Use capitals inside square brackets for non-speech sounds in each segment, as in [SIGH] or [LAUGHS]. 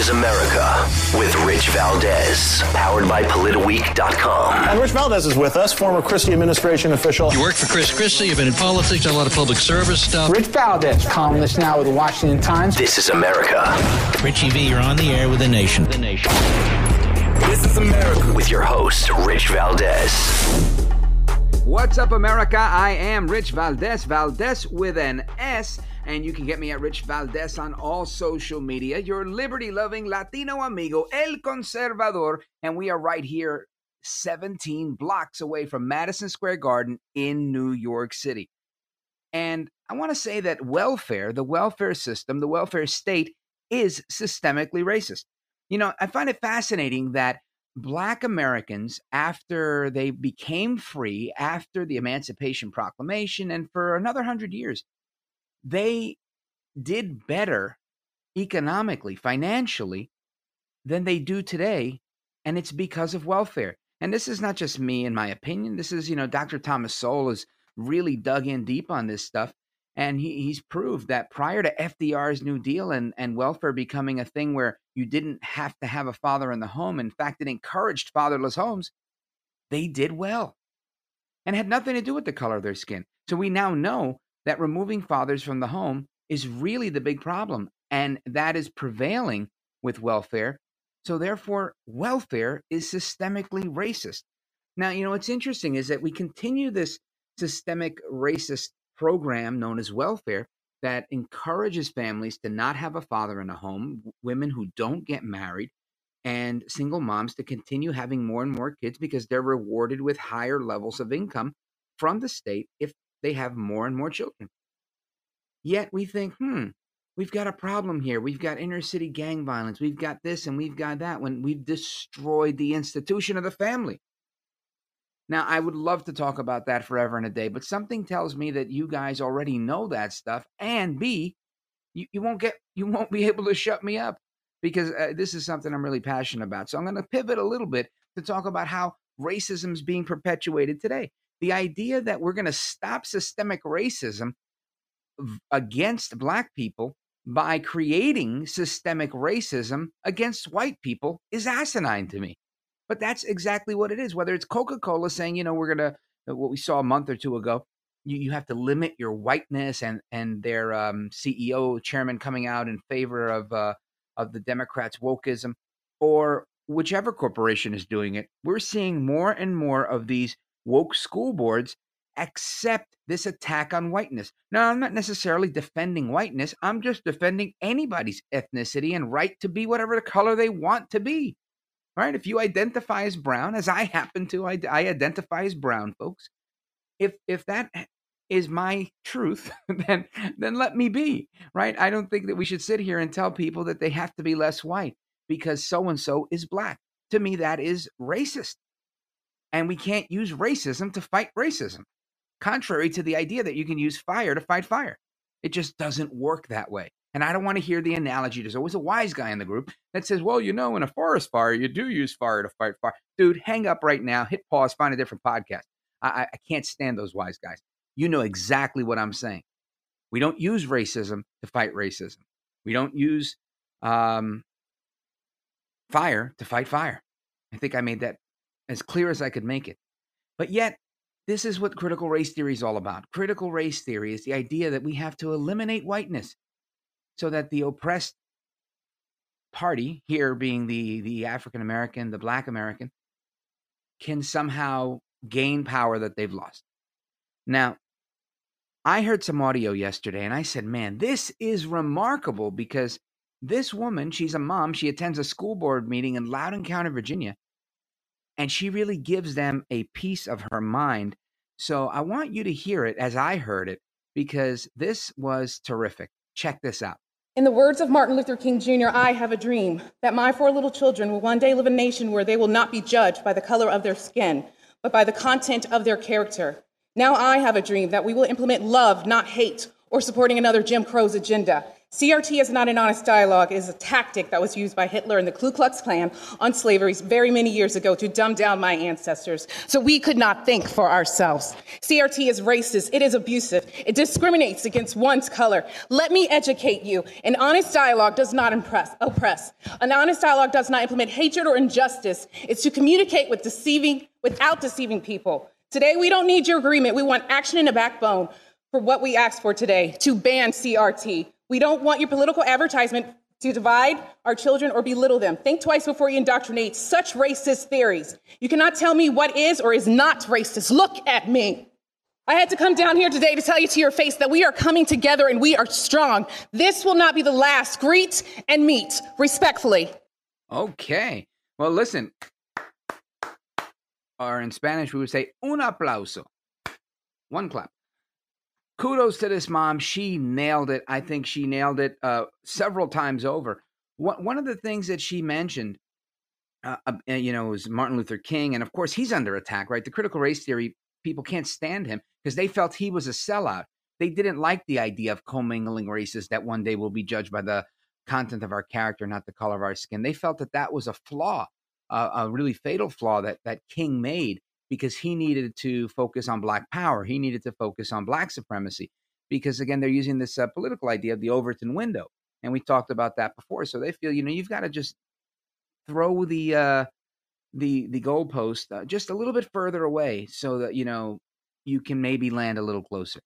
Is America with Rich Valdez, powered by PolitiWeek.com. And Rich Valdez is with us, former Christie administration official. You worked for Chris Christie, you've been in politics, done a lot of public service stuff. Rich Valdez, columnist now with the Washington Times. This is America. Richie V, you're on the air with the nation. The nation. This is America with your host, Rich Valdez. What's up, America? I am Rich Valdez, Valdez with an S, and you can get me at Rich Valdez on all social media. Your liberty loving Latino amigo, El Conservador, and we are right here 17 blocks away from Madison Square Garden in New York City. And I want to say that welfare, the welfare system, the welfare state is systemically racist. You know, I find it fascinating that Black Americans, after they became free, after the Emancipation Proclamation, and for another hundred years, they did better economically, financially, than they do today. And it's because of welfare. And this is not just me in my opinion. This is, you know, Dr. Thomas Sowell has really dug in deep on this stuff. And he, he's proved that prior to FDR's New Deal and, and welfare becoming a thing where you didn't have to have a father in the home, in fact, it encouraged fatherless homes, they did well and had nothing to do with the color of their skin. So we now know that removing fathers from the home is really the big problem. And that is prevailing with welfare. So therefore, welfare is systemically racist. Now, you know, what's interesting is that we continue this systemic racist program known as welfare that encourages families to not have a father in a home, women who don't get married, and single moms to continue having more and more kids because they're rewarded with higher levels of income from the state if they have more and more children. Yet we think, hmm, we've got a problem here. We've got inner city gang violence. We've got this and we've got that when we've destroyed the institution of the family. Now, I would love to talk about that forever and a day, but something tells me that you guys already know that stuff. And B, you, you won't get you won't be able to shut me up because uh, this is something I'm really passionate about. So I'm going to pivot a little bit to talk about how racism is being perpetuated today. The idea that we're going to stop systemic racism against black people by creating systemic racism against white people is asinine to me. But that's exactly what it is. Whether it's Coca Cola saying, you know, we're going to, what we saw a month or two ago, you, you have to limit your whiteness and, and their um, CEO, chairman coming out in favor of, uh, of the Democrats' wokeism, or whichever corporation is doing it, we're seeing more and more of these woke school boards accept this attack on whiteness. Now, I'm not necessarily defending whiteness. I'm just defending anybody's ethnicity and right to be whatever the color they want to be. Right? If you identify as brown, as I happen to, I, I identify as brown, folks. If if that is my truth, [LAUGHS] then then let me be. Right? I don't think that we should sit here and tell people that they have to be less white because so and so is black. To me, that is racist. And we can't use racism to fight racism contrary to the idea that you can use fire to fight fire. It just doesn't work that way. And I don't want to hear the analogy. There's always a wise guy in the group that says, well, you know, in a forest fire, you do use fire to fight fire. Dude, hang up right now, hit pause, find a different podcast. I, I can't stand those wise guys. You know exactly what I'm saying. We don't use racism to fight racism. We don't use um, fire to fight fire. I think I made that as clear as I could make it. But yet, this is what critical race theory is all about. Critical race theory is the idea that we have to eliminate whiteness so that the oppressed party, here being the, the African American, the Black American, can somehow gain power that they've lost. Now, I heard some audio yesterday and I said, man, this is remarkable because this woman, she's a mom, she attends a school board meeting in Loudoun County, Virginia, and she really gives them a piece of her mind. So I want you to hear it as I heard it because this was terrific. Check this out. In the words of Martin Luther King Jr., I have a dream that my four little children will one day live in a nation where they will not be judged by the color of their skin, but by the content of their character. Now I have a dream that we will implement love, not hate, or supporting another Jim Crow's agenda. CRT is not an honest dialogue. It is a tactic that was used by Hitler and the Ku Klux Klan on slavery very many years ago to dumb down my ancestors so we could not think for ourselves. CRT is racist. It is abusive. It discriminates against one's color. Let me educate you. An honest dialogue does not impress, oppress. An honest dialogue does not implement hatred or injustice. It's to communicate with deceiving, without deceiving people. Today, we don't need your agreement. We want action and a backbone for what we asked for today to ban CRT. We don't want your political advertisement to divide our children or belittle them. Think twice before you indoctrinate such racist theories. You cannot tell me what is or is not racist. Look at me. I had to come down here today to tell you to your face that we are coming together and we are strong. This will not be the last. Greet and meet respectfully. Okay. Well, listen. Or in Spanish, we would say un aplauso. One clap kudos to this mom. She nailed it. I think she nailed it uh, several times over. One of the things that she mentioned, uh, uh, you know, was Martin Luther King, and of course he's under attack, right? The critical race theory people can't stand him because they felt he was a sellout. They didn't like the idea of commingling races that one day will be judged by the content of our character, not the color of our skin. They felt that that was a flaw, uh, a really fatal flaw that that King made because he needed to focus on black power. He needed to focus on black supremacy because, again, they're using this uh, political idea of the Overton window. And we talked about that before. So they feel, you know, you've got to just throw the uh, the the goalpost uh, just a little bit further away so that you know you can maybe land a little closer.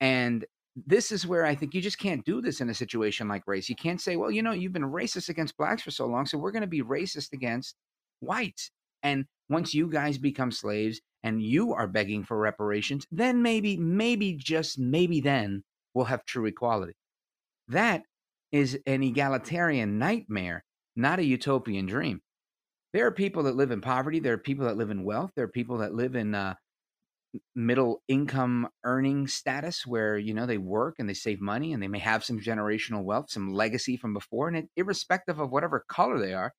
And this is where I think you just can't do this in a situation like race. You can't say, well, you know, you've been racist against blacks for so long, so we're going to be racist against whites. And once you guys become slaves and you are begging for reparations, then maybe, maybe, just maybe then we'll have true equality. That is an egalitarian nightmare, not a utopian dream. There are people that live in poverty. There are people that live in wealth. There are people that live in uh, middle income earning status where you know they work and they save money and they may have some generational wealth, some legacy from before, and it, irrespective of whatever color they are,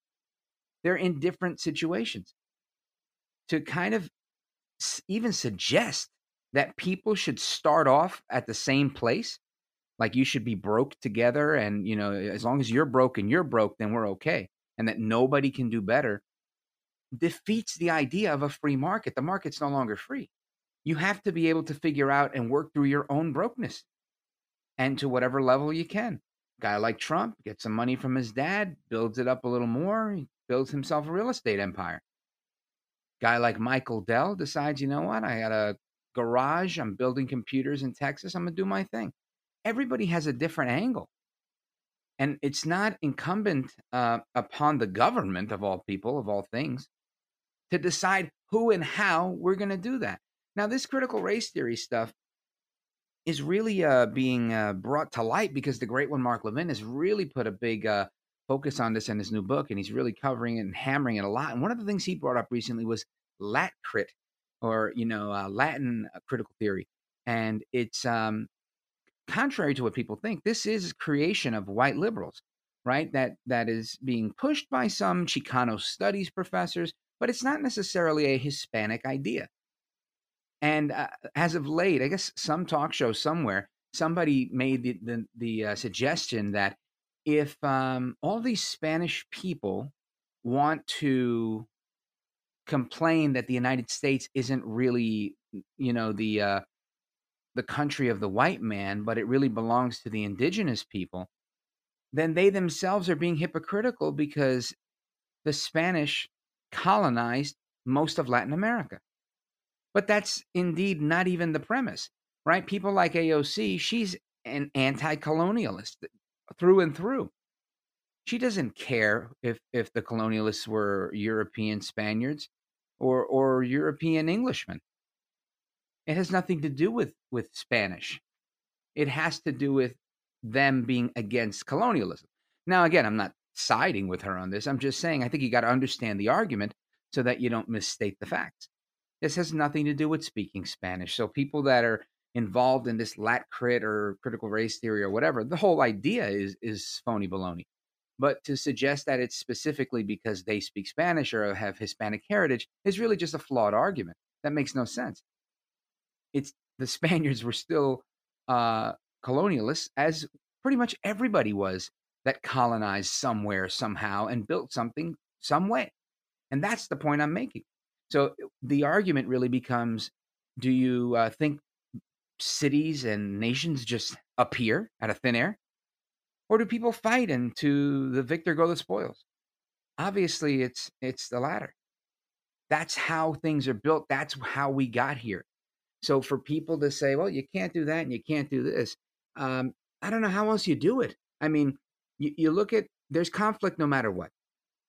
they're in different situations to kind of even suggest that people should start off at the same place like you should be broke together and you know as long as you're broke and you're broke then we're okay and that nobody can do better defeats the idea of a free market. The market's no longer free. You have to be able to figure out and work through your own brokenness and to whatever level you can. Guy like trump gets some money from his dad builds it up a little more builds himself a real estate empire Guy like Michael Dell decides, you know what? I got a garage. I'm building computers in Texas. I'm going to do my thing. Everybody has a different angle. And it's not incumbent uh, upon the government, of all people, of all things, to decide who and how we're going to do that. Now, this critical race theory stuff is really uh, being uh, brought to light because the great one, Mark Levin, has really put a big uh, focus on this in his new book, and he's really covering it and hammering it a lot. And one of the things he brought up recently was Lat crit, or you know, uh, Latin uh, critical theory, and it's um, contrary to what people think. This is creation of white liberals, right? That that is being pushed by some Chicano studies professors, but it's not necessarily a Hispanic idea. And uh, as of late, I guess some talk show somewhere, somebody made the the, the uh, suggestion that if um, all these Spanish people want to complain that the United States isn't really, you know, the uh, the country of the white man, but it really belongs to the indigenous people, then they themselves are being hypocritical because the Spanish colonized most of Latin America. But that's indeed not even the premise, right? People like AOC, she's an anti colonialist through and through. She doesn't care if if the colonialists were European Spaniards or or European Englishmen. It has nothing to do with with Spanish. It has to do with them being against colonialism. Now, again, I'm not siding with her on this. I'm just saying I think you got to understand the argument so that you don't misstate the facts. This has nothing to do with speaking Spanish. So people that are involved in this lat crit or critical race theory or whatever. The whole idea is is phony baloney. But to suggest that it's specifically because they speak Spanish or have Hispanic heritage is really just a flawed argument. That makes no sense. It's the [LAUGHS] Spaniards were still uh, colonialists, as pretty much everybody was that colonized somewhere, somehow, and built something some way. And that's the point I'm making. So the argument really becomes do you uh, think cities and nations just appear out of thin air? Or do people fight and to the victor go the spoils? Obviously, it's it's the latter. That's how things are built. That's how we got here. So for people to say, well, you can't do that and you can't do this, um, I don't know how else you do it. I mean, you, you look at there's conflict no matter what.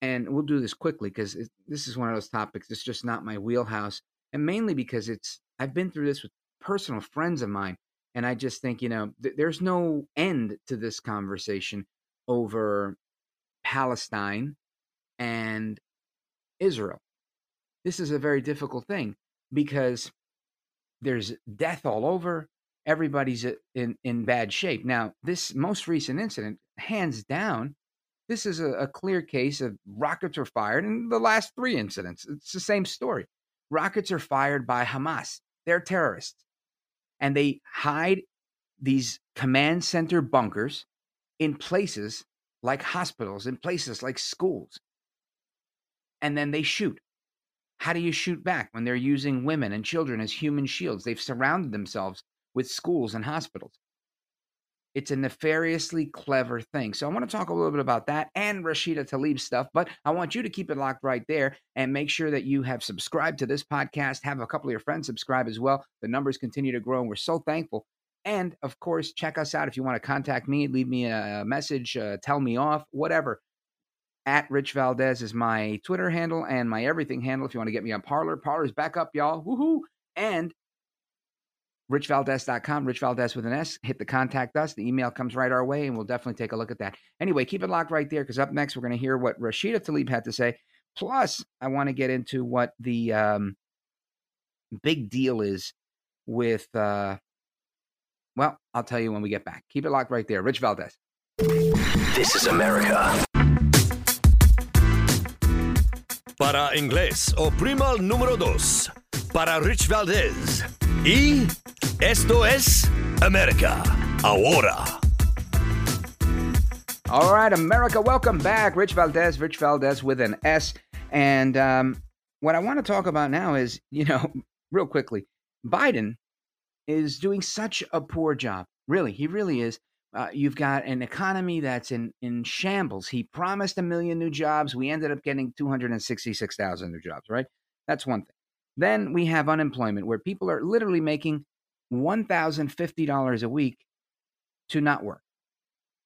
And we'll do this quickly because this is one of those topics. It's just not my wheelhouse. And mainly because it's, I've been through this with personal friends of mine. And I just think, you know, th- there's no end to this conversation over Palestine and Israel. This is a very difficult thing because there's death all over. Everybody's in, in bad shape. Now, this most recent incident, hands down, this is a, a clear case of rockets were fired. in the last three incidents, it's the same story. Rockets are fired by Hamas. They're terrorists. And they hide these command center bunkers in places like hospitals, in places like schools. And then they shoot. How do you shoot back when they're using women and children as human shields? They've surrounded themselves with schools and hospitals. It's a nefariously clever thing. So I want to talk a little bit about that and Rashida Tlaib stuff, but I want you to keep it locked right there and make sure that you have subscribed to this podcast. Have a couple of your friends subscribe as well. The numbers continue to grow, and we're so thankful. And of course, check us out if you want to contact me, leave me a message, uh, tell me off, whatever at Rich Valdez is my Twitter handle and my everything handle. If you want to get me on Parler, Parler's back up, y'all. Woohoo! And richvaldez.com, Rich Valdez with an S. Hit the contact us. The email comes right our way, and we'll definitely take a look at that. Anyway, keep it locked right there because up next, we're going to hear what Rashida Tlaib had to say. Plus, I want to get into what the um, big deal is with, uh, well, I'll tell you when we get back. Keep it locked right there. Rich Valdez. This is America. Para inglés, oprima el número dos. Para Rich Valdez. Y esto es America Ahora. All right, America, welcome back. Rich Valdez, Rich Valdez with an S. And um, what I want to talk about now is, you know, [LAUGHS] real quickly, Biden is doing such a poor job. Really, he really is uh, you've got an economy that's in, in shambles. He promised a million new jobs. We ended up getting 266,000 new jobs, right? That's one thing. Then we have unemployment where people are literally making $1,050 a week to not work.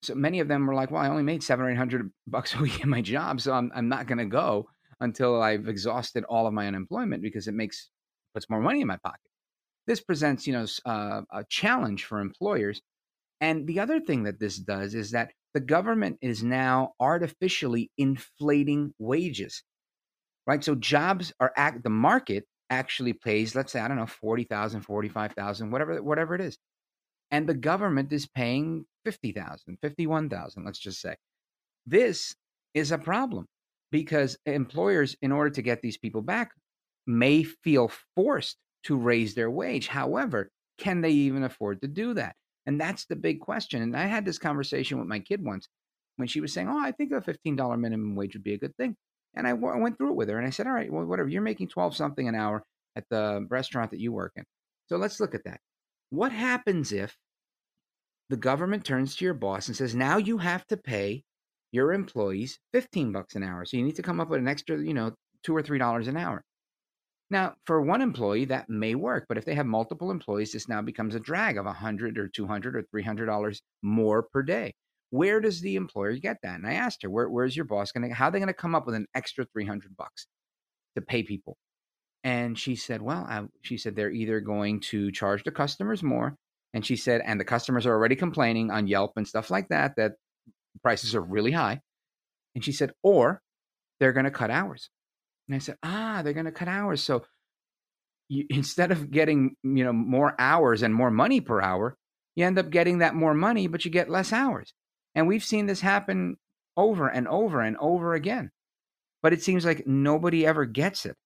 So many of them were like, well, I only made seven or 800 [LAUGHS] bucks a week in my job. So I'm, I'm not going to go until I've exhausted all of my unemployment because it makes, puts more money in my pocket. This presents, you know, uh, a challenge for employers and the other thing that this does is that the government is now artificially inflating wages, right? So jobs are act the market actually pays, let's say, I don't know, 40,000, 45,000, whatever, whatever it is. And the government is paying 50,000, 51,000, let's just say. This is a problem because employers, in order to get these people back, may feel forced to raise their wage. However, can they even afford to do that? And that's the big question. And I had this conversation with my kid once when she was saying, Oh, I think a $15 minimum wage would be a good thing. And I, w- I went through it with her and I said, All right, well, whatever. You're making 12 something an hour at the restaurant that you work in. So let's look at that. What happens if the government turns to your boss and says, Now you have to pay your employees 15 bucks an hour. So you need to come up with an extra, you know, two or three dollars an hour. Now, for one employee, that may work, but if they have multiple employees, this now becomes a drag of 100 or 200 or 300 dollars more per day. Where does the employer get that? And I asked her, Where, where's your boss going to, how are they going to come up with an extra 300 bucks to pay people? And she said, Well, I, she said, they're either going to charge the customers more. And she said, and the customers are already complaining on Yelp and stuff like that, that prices are really high. And she said, or they're going to cut hours. And I said, ah, they're going to cut hours. So you, [LAUGHS] instead of getting you know more hours and more money per hour, you end up getting that more money, but you get less hours. And we've seen this happen over and over and over again. But it seems like nobody ever gets it.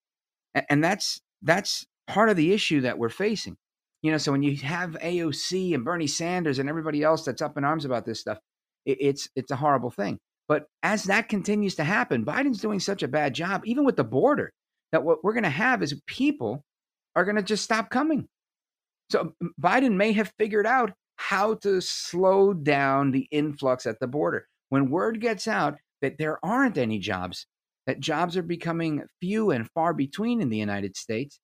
And that's that's part of the issue that we're facing. You know, so when you have AOC and Bernie Sanders and everybody else that's up in arms about this stuff, it, it's it's a horrible thing. But as that continues to happen, Biden's doing such a bad job, even with the border, that what we're going to have is people are going to just stop coming. So Biden may have figured out how to slow down the influx at the border. When word gets out that there aren't any jobs, that jobs are becoming few and far between in the United States,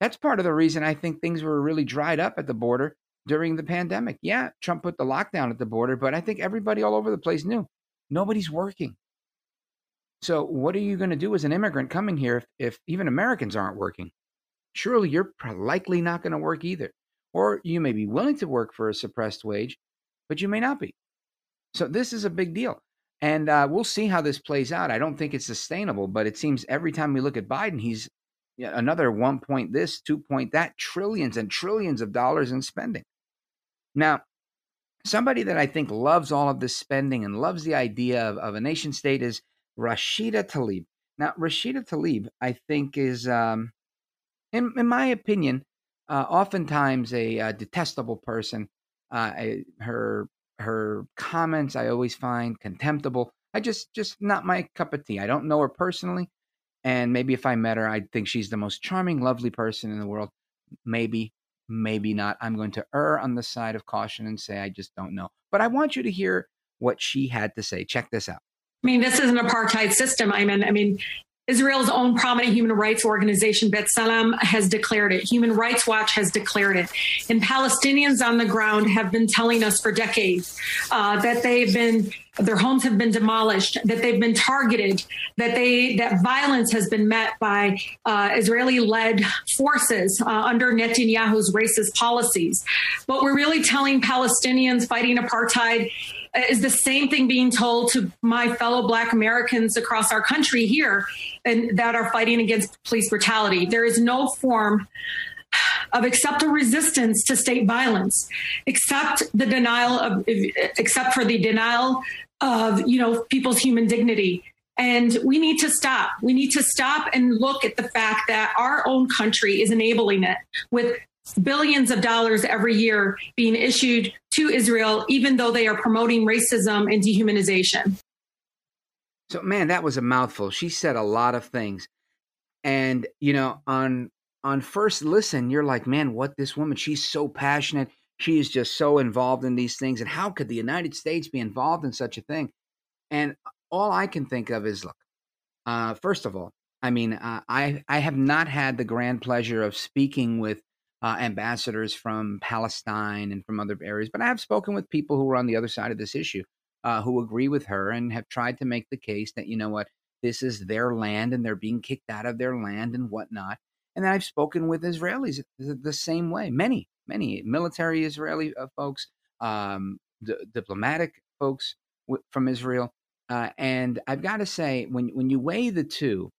that's part of the reason I think things were really dried up at the border during the pandemic. Yeah, Trump put the lockdown at the border, but I think everybody all over the place knew nobody's working. So, what are you going to do as an immigrant coming here if, if even Americans aren't working? Surely you're likely not going to work either. Or you may be willing to work for a suppressed wage, but you may not be. So, this is a big deal. And uh, we'll see how this plays out. I don't think it's sustainable, but it seems every time we look at Biden, he's another one point this, two point that, trillions and trillions of dollars in spending. Now, somebody that I think loves all of this spending and loves the idea of, of a nation state is Rashida Tlaib. Now, Rashida Tlaib, I think, is, um, in, in my opinion, uh, oftentimes a, a, detestable person. Uh, I, her her comments I always find contemptible. I just just not my cup of tea. I don't know her personally, and maybe if I met her, I'd think she's the most charming, lovely person in the world. Maybe, maybe not. I'm going to err on the side of caution and say I just don't know. But I want you to hear what she had to say. Check this out. I mean, this is an apartheid system. I mean, I mean, Israel's own prominent human rights organization, B'Tselem, has declared it. Human Rights Watch has declared it. And Palestinians on the ground have been telling us for decades uh, that they've been their homes have been demolished, that they've been targeted, that they that violence has been met by uh, Israeli-led forces uh, under Netanyahu's racist policies. What we're really telling Palestinians fighting apartheid is the same thing being told to my fellow black americans across our country here and that are fighting against police brutality there is no form of acceptable resistance to state violence except the denial of except for the denial of you know people's human dignity and we need to stop. We need to stop and look at the fact that our own country is enabling it with billions of dollars every year being issued to Israel, even though they are promoting racism and dehumanization. So, man, that was a mouthful. She said a lot of things. And, you know, on on first listen, you're like, man, what this woman, she's so passionate. She is just so involved in these things. And how could the United States be involved in such a thing? And all I can think of is look, uh, first of all, I mean, uh, I, I have not had the grand pleasure of speaking with uh, ambassadors from Palestine and from other areas, but I have spoken with people who are on the other side of this issue uh, who agree with her and have tried to make the case that, you know what, this is their land and they're being kicked out of their land and whatnot. And then I've spoken with Israelis the same way, many, many military Israeli uh, folks, um, d- diplomatic folks w- from Israel. Uh, and I've got to say, when, when you weigh the two,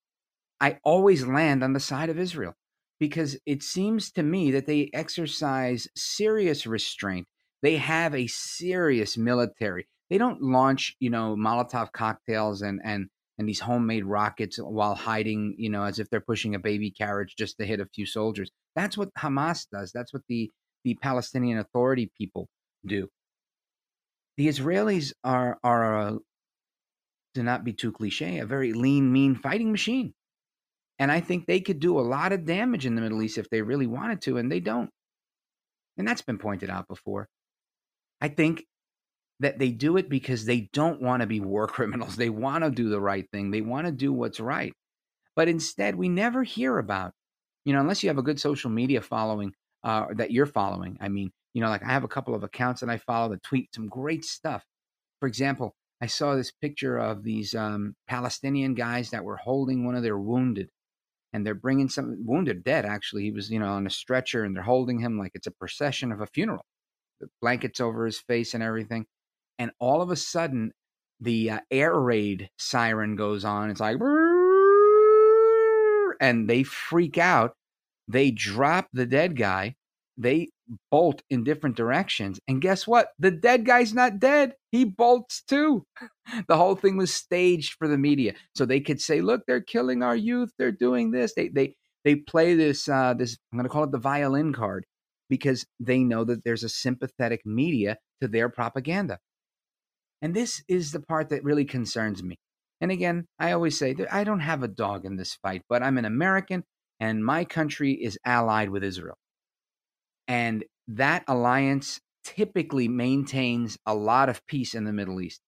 I always land on the side of Israel because it seems to me that they exercise serious restraint. They have a serious military. They don't launch, you know, Molotov cocktails and and and these homemade rockets while hiding, you know, as if they're pushing a baby carriage just to hit a few soldiers. That's what Hamas does. That's what the the Palestinian Authority people do. The Israelis are are a, to not be too cliche, a very lean, mean fighting machine. And I think they could do a lot of damage in the Middle East if they really wanted to, and they don't. And that's been pointed out before. I think that they do it because they don't want to be war [LAUGHS] criminals. They want to do the right thing, they want to do what's right. But instead, we never hear about, you know, unless you have a good social media following uh, that you're following. I mean, you know, like I have a couple of accounts that I follow that tweet some great stuff. For example, I saw this picture of these um, Palestinian guys that were holding one of their wounded and they're bringing some wounded, dead actually. He was, you know, on a stretcher, and they're holding him like it's a procession of a funeral. The blankets over his face and everything, and all of a sudden, the uh, air raid siren goes on. It's like, and they freak out they drop the dead guy, they bolt in different directions. And guess what? The dead guy's not dead. He bolts too. [LAUGHS] The whole thing was staged for the media. So they could say, look, they're killing our youth. They're doing this. They they they play this uh this I'm gonna call it the violin card because they know that there's a sympathetic media to their propaganda. And this is the part that really concerns me. And again, I always say that I don't have a dog in this fight, but I'm an American and my country is allied with Israel. And that alliance typically maintains a lot of peace in the Middle East.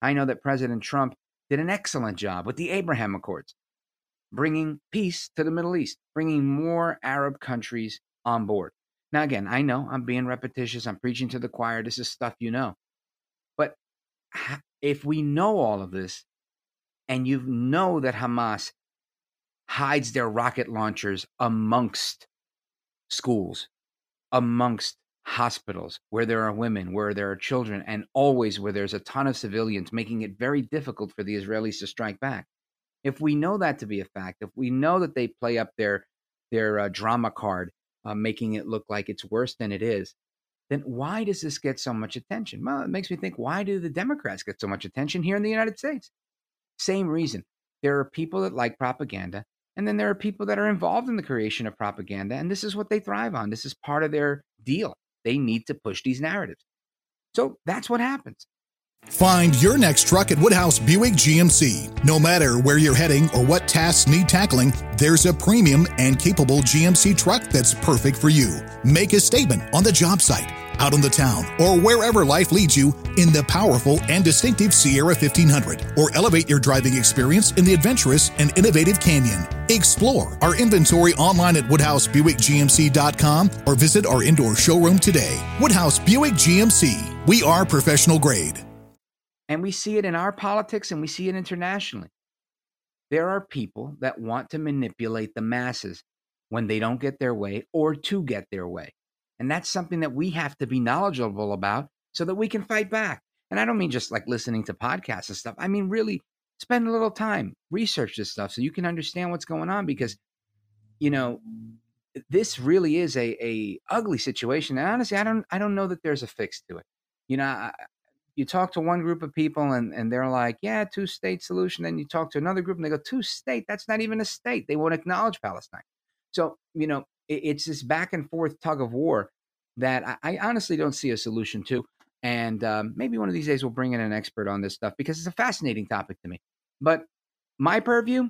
I know that President Trump did an excellent job with the Abraham Accords, bringing peace to the Middle East, bringing more Arab countries on board. Now, again, I know I'm being repetitious, I'm preaching to the choir, this is stuff you know. But if we know all of this, and you know that Hamas hides their rocket launchers amongst schools, amongst hospitals where there are women, where there are children, and always where there's a ton of civilians, making it very difficult for the Israelis to strike back. If we know that to be a fact, if we know that they play up their their uh, drama card, uh, making it look like it's worse than it is, then why does this get so much attention? Well, it makes me think: why do the Democrats get so much attention here in the United States? Same reason. There are people that like propaganda, and then there are people that are involved in the creation of propaganda, and this is what they thrive on. This is part of their deal. They need to push these narratives. So that's what happens. Find your next truck at Woodhouse Buick GMC. No matter where you're heading or what tasks need tackling, there's a premium and capable GMC truck that's perfect for you. Make a statement on the job site out on the town, or wherever life leads you in the powerful and distinctive Sierra 1500, or elevate your driving experience in the adventurous and innovative Canyon. Explore our inventory online at WoodhouseBuickGMC.com or visit our indoor showroom today. Woodhouse Buick GMC. We are professional grade. And we see it in our politics and we see it internationally. There are people that want to manipulate the masses when they don't get their way or to get their way. And that's something that we have to be knowledgeable about so that we can fight back. And I don't mean just like listening to podcasts and stuff. I mean, really spend a little time, research this stuff so you can understand what's going on because, you know, this really is a, a ugly situation. And honestly, I don't, I don't know that there's a fix to it. You know, I, you talk to one group of people and, and they're like, yeah, two state solution. Then you talk to another group and they go, two state, that's not even a state. They won't acknowledge Palestine. So, you know, it's this back and forth tug of war that I, honestly don't see a solution to. And um, maybe one of these days we'll bring in an expert on this stuff because it's a fascinating topic to me. But my purview,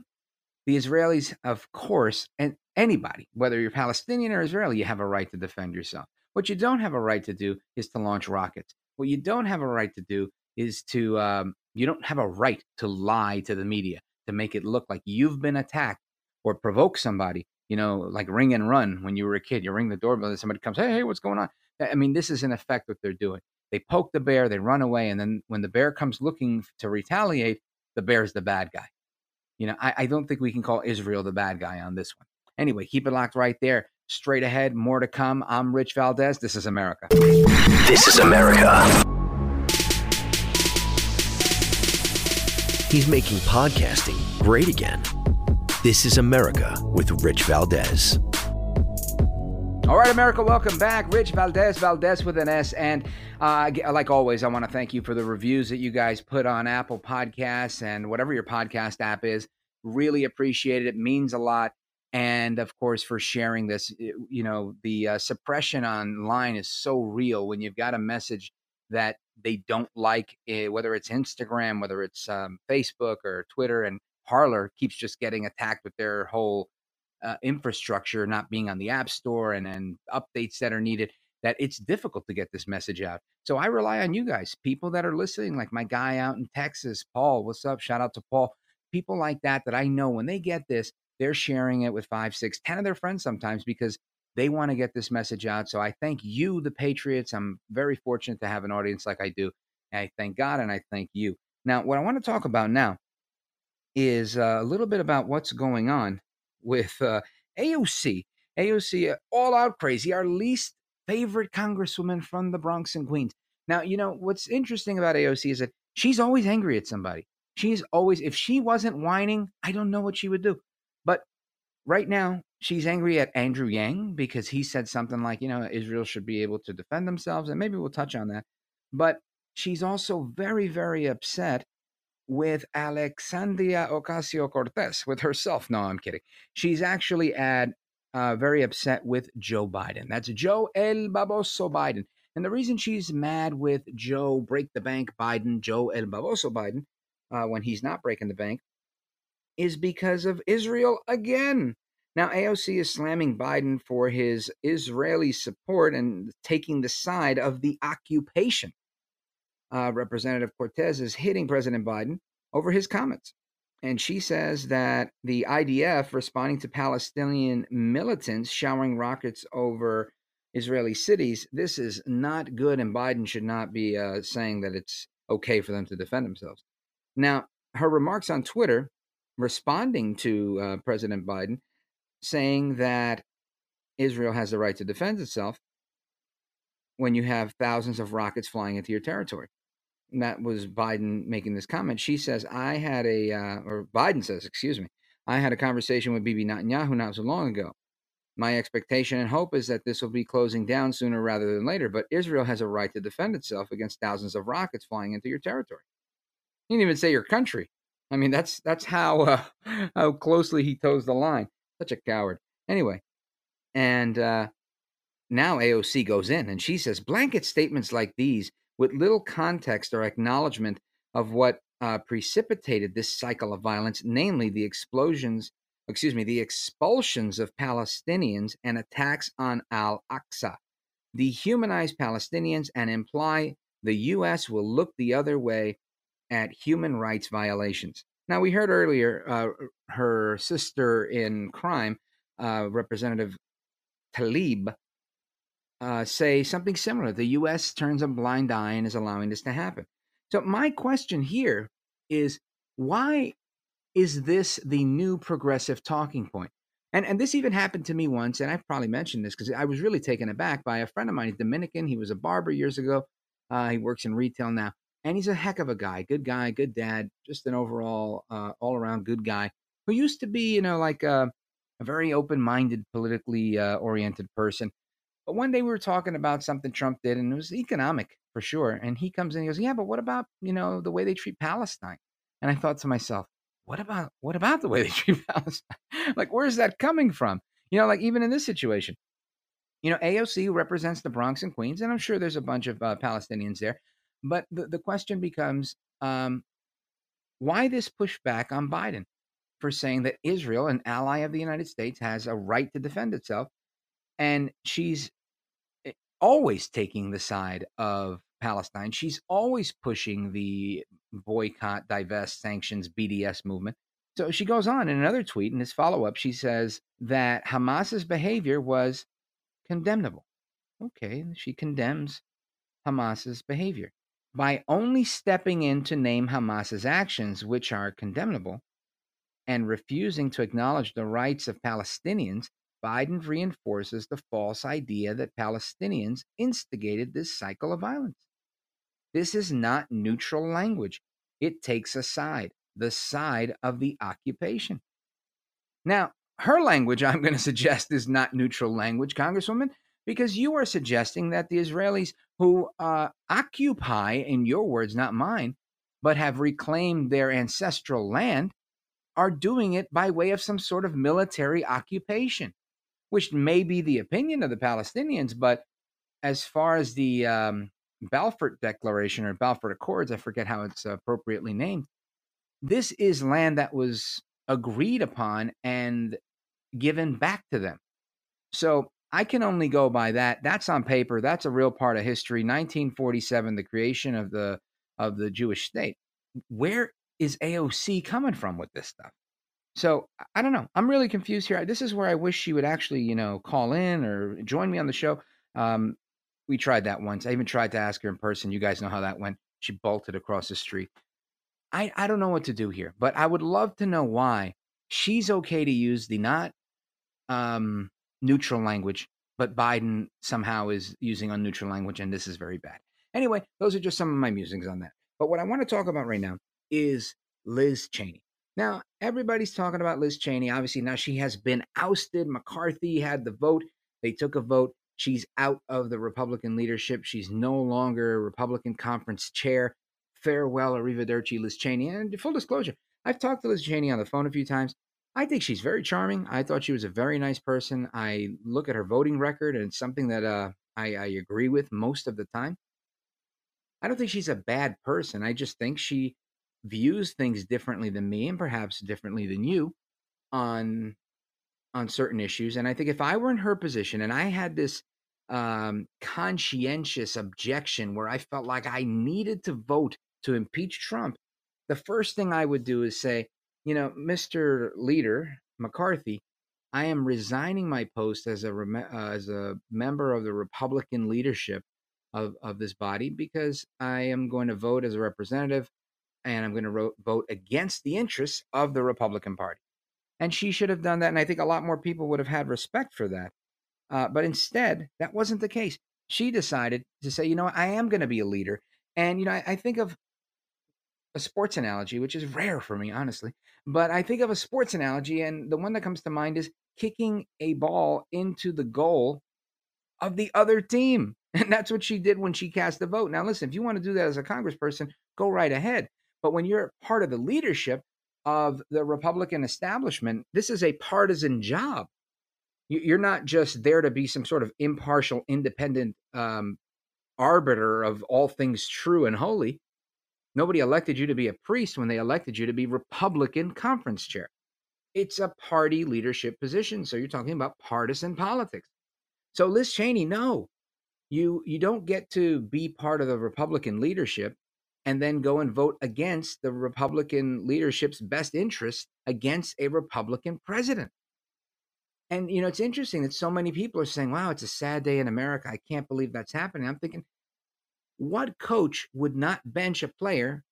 the Israelis, of course, and anybody, whether you're Palestinian or Israeli, you have a right to defend yourself. What you don't have a right to do is to launch rockets. What you don't have a right to do is to, um, you don't have a right to lie to the media, to make it look like you've been attacked or provoke somebody you know, like ring and run when you were a kid. You ring the doorbell and somebody comes, hey, hey, what's going on? I mean, this is in effect what they're doing. They poke the bear, they run away, and then when the bear comes looking to retaliate, the bear's the bad guy. You know, I, I don't think we can call Israel the bad guy on this one. Anyway, keep it locked right there. Straight ahead, more to come. I'm Rich Valdez. This is America. This is America. He's making podcasting great again. This is America with Rich Valdez. All right, America, welcome back. Rich Valdez, Valdez with an S. And uh, like always, I want to thank you for the reviews that you guys put on Apple Podcasts and whatever your podcast app is. Really appreciate it. It means a lot. And of course, for sharing this, you know, the uh, suppression online is so real when you've got a message that they don't like, eh, whether it's Instagram, whether it's um, Facebook or Twitter. And Parler keeps just getting attacked with their whole uh, infrastructure not being on the App Store and, and updates that are needed, that it's difficult to get this message out. So I rely on you guys, people that are listening, like my guy out in Texas, Paul. What's up? Shout out to Paul. People like that that I know when they get this, they're sharing it with five, six, ten of their friends sometimes because they want to get this message out. So I thank you, the Patriots. I'm very fortunate to have an audience like I do. I thank God and I thank you. Now, what I want to talk about now is uh, a little bit about what's going on with uh, AOC. AOC, uh, all out crazy, our least favorite congresswoman from the Bronx and Queens. Now, you know, what's interesting about AOC is that she's always angry at somebody. She's always, if she wasn't whining, I don't know what she would do. But right now, she's angry at Andrew Yang because he said something like, you know, Israel should be able to defend themselves. And maybe we'll touch on that. But she's also very, very upset with Alexandria Ocasio Cortez, with herself. No, I'm kidding. She's actually at uh, very upset with Joe Biden. That's Joe El Baboso Biden. And the reason she's mad with Joe Break the Bank Biden, Joe El Baboso Biden, uh, when he's not breaking the bank, is because of Israel again. Now, AOC is slamming Biden for his Israeli support and taking the side of the occupation. Uh, Representative Cortez is hitting President Biden over his comments. And she says that the IDF responding to Palestinian militants showering rockets over Israeli cities, this is not good, and Biden should not be uh, saying that it's okay for them to defend themselves. Now, her remarks on Twitter responding to uh, President Biden saying that Israel has the right to defend itself when you have thousands of rockets flying into your territory. That was Biden making this comment. She says, I had a, uh, or Biden says, excuse me, I had a conversation with Bibi Netanyahu not so long ago. My expectation and hope is that this will be closing down sooner rather than later, but Israel has a right to defend itself against thousands of rockets flying into your territory. He didn't even say your country. I mean, that's that's how uh, [LAUGHS] how closely he toes the line. Such a coward. Anyway, and uh, now AOC goes in and she says blanket statements like these, with little context or acknowledgement of what uh, precipitated this cycle of violence, namely the explosions, excuse me, the expulsions of Palestinians and attacks on Al Aqsa, dehumanize Palestinians and imply the U.S. will look the other way at human rights violations. Now, we heard earlier uh, her sister in crime, uh, Representative Tlaib, uh, say something similar. The U.S. turns a blind eye and is allowing this to happen. So, my question here is why is this the new progressive talking point? And, and this even happened to me once, and I've probably mentioned this because I was really taken aback by a friend of mine, Dominican. He was a barber years ago. Uh, he works in retail now and he's a heck of a guy, good guy, good dad, just an overall, uh, all around good guy who used to be, you know, like a, a very open minded, politically uh, oriented person. But one day we were talking about something Trump did, and it was economic for sure. And he comes in, he goes, "Yeah, but what about you know the way they treat Palestine?" And I thought to myself, "What about what about the way they [LAUGHS] treat Palestine? like, where's that coming from? You know, like even in this situation, you know, AOC represents the Bronx and Queens, and I'm sure there's a bunch of uh, Palestinians there. But the, the question becomes um, why this pushback on Biden for saying that Israel, an ally of the United States, has a right to defend itself? And she's always taking the side of Palestine. She's always pushing the boycott, divest, sanctions, BDS movement. So she goes on in another tweet, in this follow up, she says that Hamas's behavior was condemnable. Okay, she condemns Hamas's behavior. By only stepping in to name Hamas's actions, which are condemnable, and refusing to acknowledge the rights of Palestinians, Biden reinforces the false idea that Palestinians instigated this cycle of violence. This is not neutral language. It takes a side, the side of the occupation. Now, her language, [LAUGHS] I'm going to suggest, is not neutral language, Congresswoman, because you are suggesting that the Israelis who uh, occupy, in your words, not mine, but have reclaimed their ancestral land, are doing it by way of some sort of military occupation, which may be the opinion of the Palestinians. But as far as the um, Balfour Declaration or Balfour Accords, I forget how it's appropriately named, this is land that was agreed upon and given back to them. So I can only go by that. That's on paper. That's a real part of history. 1947, the creation of the of the Jewish state. Where is AOC coming from with this stuff? So I don't know. I'm really confused here. This is where I wish she would actually, you know, call in or join me on the show. Um, we tried that once. I even tried to ask her in person. You guys know how that went. She bolted across the street. I, I don't know what to do here, but I would love to know why she's okay to use the not um, neutral language, but Biden somehow is using unneutral language, and this is very bad. Anyway, those are just some of my musings on that. But what I want to talk about right now is Liz Cheney. Now, everybody's talking about Liz Cheney. Obviously, now she has been ousted. McCarthy had the vote. They took a vote. She's out of the Republican leadership. She's no longer Republican conference chair. Farewell, arrivederci, Liz Cheney. And full disclosure, I've talked to Liz Cheney on the phone a few times. I think she's very charming. I thought she was a very nice person. I look at her voting record, and it's something that uh, I, I agree with most of the time. I don't think she's a bad person. I just think she views things differently than me and perhaps differently than you on on certain issues. And I think if I were in her position and I had this um, conscientious objection where I felt like I needed to vote to impeach Trump, the first thing I would do is say, you know, Mr. Leader McCarthy, I am resigning my post as a uh, as a member of the Republican leadership of of this body because I am going to vote as a representative and I'm going to ro- vote against the interests of the Republican Party. And she should have done that, and I think a lot more people would have had respect for that. Uh, but instead, that wasn't the case. She decided to say, you know, I am going to be a leader. And, you know, I, I think of a sports analogy, which is rare for me, honestly. But I think of a sports analogy, and the one that comes to mind is kicking a ball into the goal of the other team. [LAUGHS] And that's what she did when she cast the vote. Now, listen, if you want to do that as a congressperson, go right ahead. But when you're part of the leadership of the Republican establishment, this is a partisan job. You're not just there to be some sort of impartial, independent um, arbiter of all things true and holy. Nobody elected you to be a priest when they elected you to be Republican conference chair. It's a party leadership position. So you're talking about partisan politics. So Liz Cheney, no, you you don't get to be part of the Republican leadership and then go and vote against the Republican leadership's best interest against a Republican president. And you know, it's interesting that so many people are saying, "Wow, it's a sad day in America. I can't believe that's happening." I'm thinking, what coach would not bench a player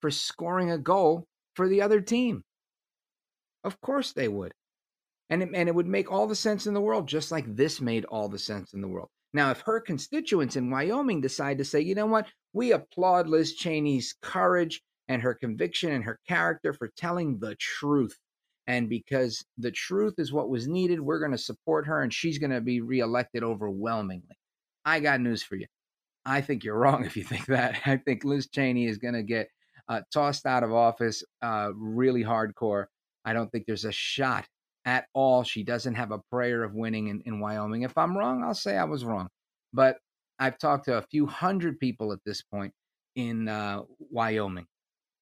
for scoring a goal for the other team? Of course they would. And it, and it would make all the sense in the world, just like this made all the sense in the world. Now, if her constituents in Wyoming decide to say, you know what, we applaud Liz Cheney's courage and her conviction and her character for telling the truth. And because the truth is what was needed, we're going to support her and she's going to be reelected overwhelmingly. I got news for you. I think you're [LAUGHS] wrong if you think that. I think Liz Cheney is going to get uh, tossed out of office uh, really hardcore. I don't think there's a shot at all. She doesn't have a prayer of winning in, in Wyoming. If I'm wrong, I'll say I was wrong. But I've talked to a few hundred people at this point in uh, Wyoming.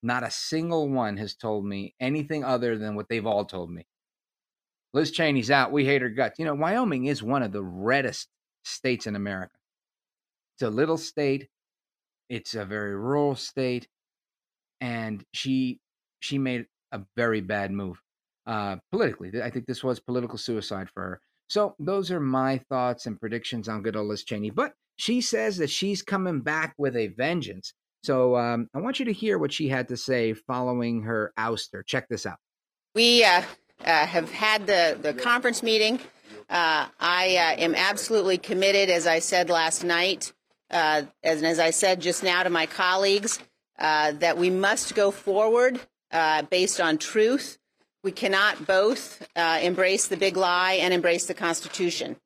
Not a single one has told me anything other than what they've all told me. Liz Cheney's out. We hate her guts. You know, Wyoming is one of the reddest states in America. It's a little state. It's a very rural state, and she she made a very bad move uh, politically. I think this was political suicide for her. So those are my thoughts and predictions on good old Liz Cheney. But she says that she's coming back with a vengeance. So um, I want you to hear what she had to say following her ouster. Check this out. We uh, uh, have had the, the conference meeting. Uh, I uh, am absolutely committed, as I said last night, uh, and as I said just now to my colleagues, uh, that we must go forward based on truth we cannot both uh, embrace the big lie and embrace the Constitution.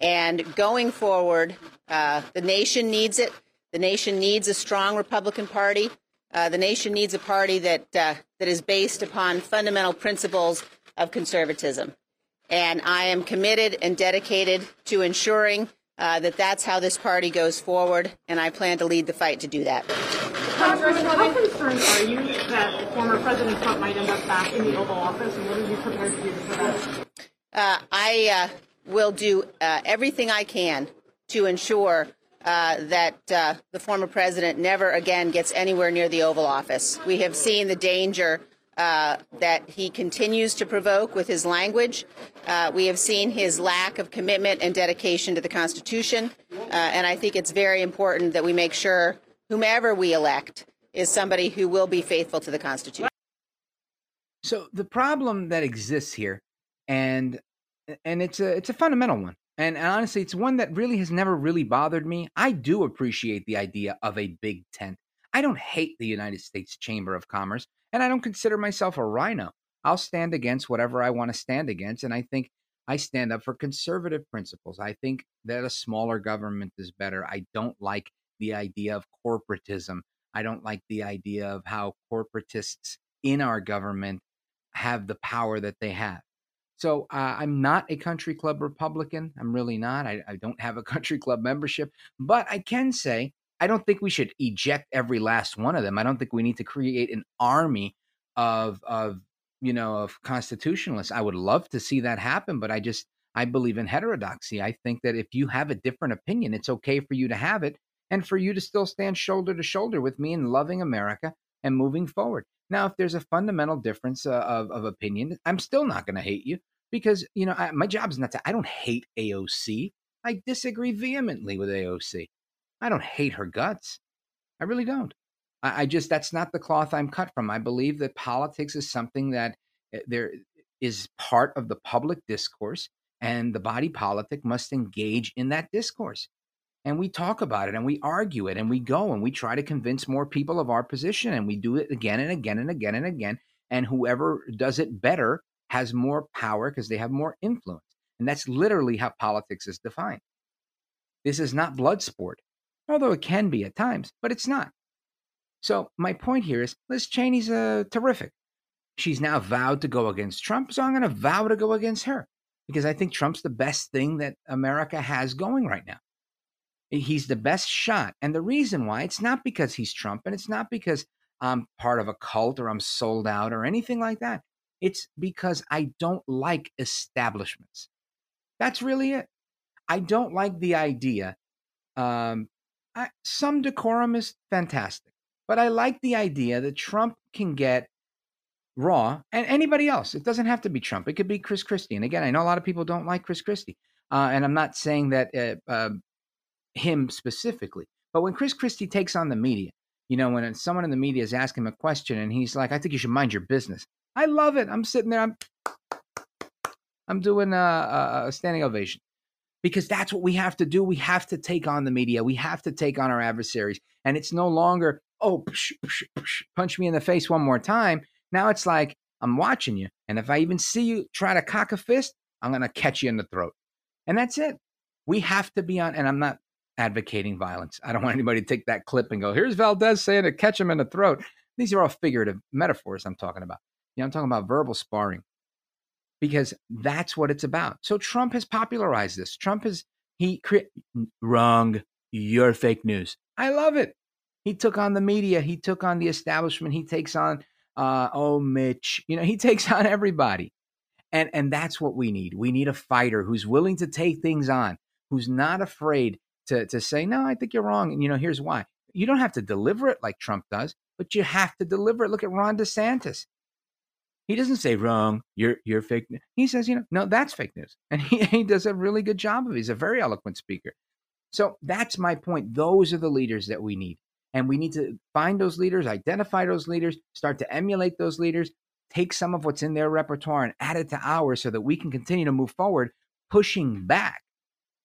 And going forward, uh, the nation needs it. The nation needs a strong Republican Party. Uh, the nation needs a party that uh, that is based upon fundamental principles of conservatism. And I am committed and dedicated to ensuring uh, that that's how this party goes forward. And I plan to lead the fight to do that. Congressman, how concerned are you that former President Trump might end up back in the Oval Office, and what are you prepared to do for that? Uh, I uh, will do uh, everything I can to ensure uh, that uh, the former president never again gets anywhere near the Oval Office. We have seen the danger uh, that he continues to provoke with his language. We have seen his lack of commitment and dedication to the Constitution. And I think it's very important that we make sure whomever we elect is somebody who will be faithful to the Constitution. So the problem that exists here, and and it's a it's a fundamental one, and, and honestly, it's one that really has never really bothered me. I do appreciate the idea of a big tent. I don't hate the United States Chamber of Commerce, And I don't consider myself a RINO. I'll stand against whatever I want to stand against. And I think I stand up for conservative principles. I think that a smaller government is better. I don't like the idea of corporatism. I don't like the idea of how corporatists in our government have the power that they have. So uh, I'm not a country club Republican. I'm really not. I, I don't have a [LAUGHS] country club membership, but I can say I don't think we should eject every last one of them. I don't think we need to create an army of of you know, of constitutionalists. I would love to see that happen, but I just I believe in heterodoxy. I think that if you have a different opinion, it's okay for you to have it and for you to still stand shoulder to shoulder with me in loving America and moving forward. Now, if there's a fundamental difference uh, of, of opinion, I'm still not going to hate you because, you know, I, my job is not to, I don't hate AOC. I disagree vehemently with AOC. I don't hate her guts. I really don't. I, I just that's not the cloth I'm cut from. I believe that politics is something that eh, there is part of the public discourse, and the body politic must engage in that discourse. And we talk about it and we argue it and we go and we try to convince more people of our position and we do it again and again and again and again. And whoever does it better has more power because they have more influence. And that's literally how politics is defined. This is not blood sport, although it can be at times, but it's not. So my point here is Liz Cheney's uh, terrific. She's now vowed to go against Trump, so I'm going to vow to go against her because I think Trump's the best thing that America has going right now. He's the best shot. And the reason why, it's not because he's Trump and it's not because I'm part of a cult or I'm sold out or anything like that. It's because I don't like establishments. That's really it. I don't like the idea. Um, I, some decorum is fantastic. But I like the idea that Trump can get Raw and anybody else. It doesn't have to be Trump. It could be Chris Christie. And again, I know a lot of people don't like Chris Christie, uh, and I'm not saying that uh, uh, him specifically. But when Chris Christie takes on the media, you know, when someone in the media is asking him a question and he's like, "I think you should mind your business," I love it. I'm sitting there. I'm I'm doing a, a standing ovation because that's what we have to do. We have to take on the media. We have to take on our adversaries. And it's no longer, oh, psh, psh, psh, punch me in the face one more time. Now it's like, I'm watching you. And if I even see you try to cock a fist, I'm going to catch you in the throat. And that's it. We have to be on, and I'm not advocating violence. I don't want anybody to take that clip and go, here's Valdez saying to catch him in the throat. These are all figurative metaphors I'm talking about. You know, I'm talking about verbal sparring because that's what it's about. So Trump has popularized this. Trump has, he, cre- wrong, you're fake news. I love it. He took on the media. He took on the establishment. He takes on, uh, oh, Mitch. You know, he [LAUGHS] takes on everybody, and and that's what we need. We need a fighter who's willing to take things on, who's not afraid to to say, no, I think you're wrong, and you know, here's why. You don't have to deliver it like Trump does, but you have to deliver it. Look at Ron DeSantis. He doesn't say wrong. You're you're fake. He says, you know, no, that's fake news, [LAUGHS] and he, he does a really good job of. it. He's a very eloquent speaker. So that's my point. Those are the leaders that we need. And we need to find those leaders, identify those leaders, start to emulate those leaders, take some of what's in their repertoire and add it to ours so that we can continue to move forward, pushing back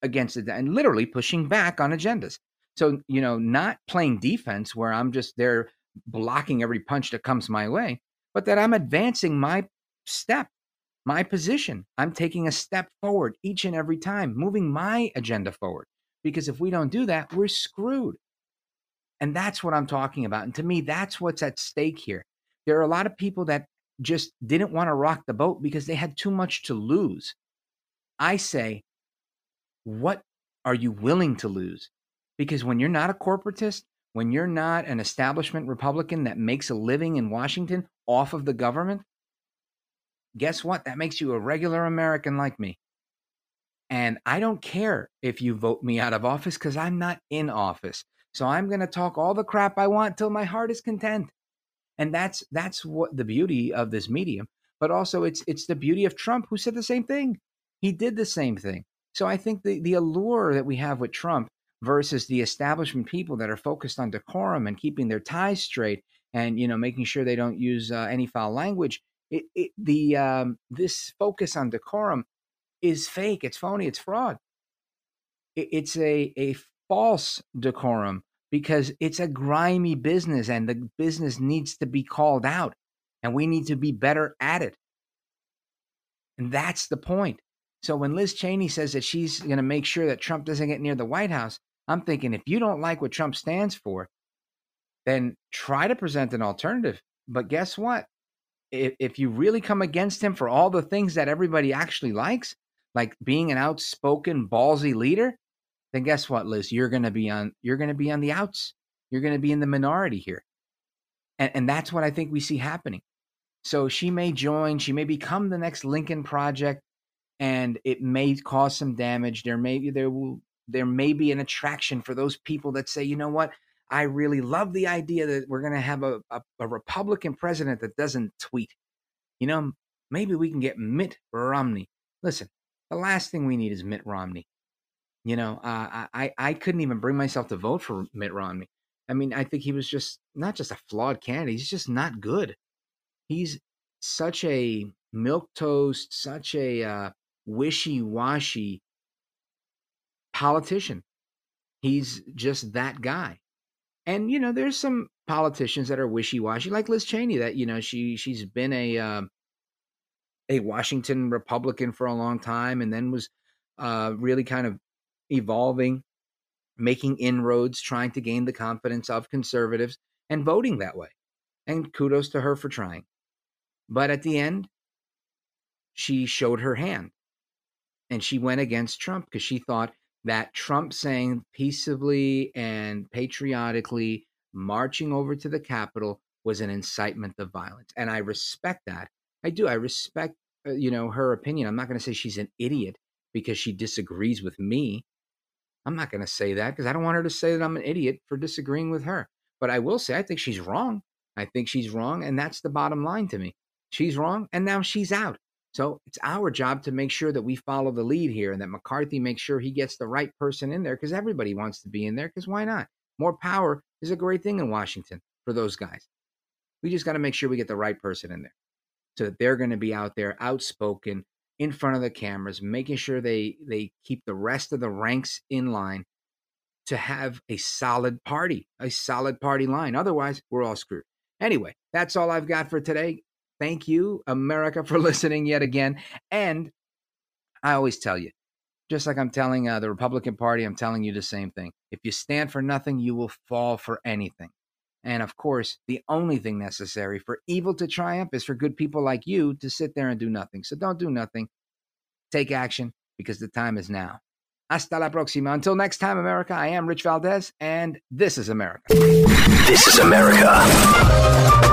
against it and literally pushing back on agendas. So, you know, not playing defense where I'm just there blocking every punch that comes my way, but that I'm advancing my step, my position. I'm taking a step forward each and every time, moving my agenda forward. Because if we don't do that, we're screwed. And that's what I'm talking about. And to me, that's what's at stake here. There are a lot of people that just didn't want to rock the boat because they had too much to lose. I say, what are you willing to lose? Because when you're not a corporatist, when you're not an establishment Republican that makes a living in Washington off of the government, guess what? That makes you a regular American like me. And I don't care if you vote me out of office because I'm not in office. So I'm going to talk all the crap I want till my heart is content. And that's that's what the beauty of this medium, but also it's it's the beauty of Trump who said the same thing. He did the same thing. So I think the the allure that we have with Trump versus the establishment people that are focused on decorum and keeping their ties straight and you know making sure they don't use uh, any foul language it, it, the um, this focus on decorum is fake. It's phony. It's fraud. It's a, a false decorum because it's a grimy business and the business needs to be called out. and we need to be better at it. And that's the point. So when Liz Cheney says that she's going to make sure that Trump doesn't get near the White House, I'm thinking if you don't like what Trump stands for, then try to present an alternative. But guess what? If, if you really come against him for all the things that everybody actually likes, like being an outspoken, ballsy leader, then guess what, Liz? You're going to be on. You're going to be on the outs. You're going to be in the minority here, and, and that's what I think we see happening. So she may join. She may become the next Lincoln Project, and it may cause some damage. There may there will there may be an attraction for those people that say, you know what, I really love the idea that we're going to have a, a, a Republican president that doesn't tweet. You know, maybe we can get Mitt Romney. Listen, the last thing we need is Mitt Romney. You know, uh, I I couldn't even bring myself to vote for Mitt Romney. I mean, I think he was just not just a flawed candidate; he's just not good. He's such a milk toast, such a uh, wishy washy politician. He's just that guy. And you know, there's some politicians that are wishy washy, like Liz Cheney. That you know, she she's been a uh, a Washington Republican for a long time, and then was uh, really kind of evolving, making inroads, trying to gain the confidence of conservatives and voting that way. And kudos to her for trying. But at the end, she showed her hand and she went against Trump because she thought that Trump saying peaceably and patriotically marching over to the Capitol was an incitement of violence. And I respect that. I do. I respect, uh, you know, her opinion. I'm not going to say she's an idiot because she disagrees with me. I'm not going to say that because I don't want her to say that I'm an idiot for disagreeing with her. But I will say I think she's wrong. I think she's wrong. And that's the bottom line to me. She's wrong. And now she's out. So it's our job to make sure that we follow the lead here and that McCarthy makes sure he gets the right person in there because everybody wants to be in there because why not? More power is a great thing in Washington for those guys. We just got to make sure we get the right person in there so that they're going to be out there outspoken, in front of the cameras, making sure they they keep the rest of the ranks in line to have a solid party, a solid party line. Otherwise, we're all screwed. Anyway, that's all I've got for today. Thank you, America, for [LAUGHS] listening yet again. And I always tell you, just like I'm telling uh, the Republican Party, I'm telling you the same thing. If you stand for nothing, you will fall for anything. And of course, the only thing necessary for evil to triumph is for good people like you to sit there and do nothing. So don't do nothing. Take action because the time is now. Hasta la próxima. Until next time, America, I am Rich Valdez, and this is America. This is America.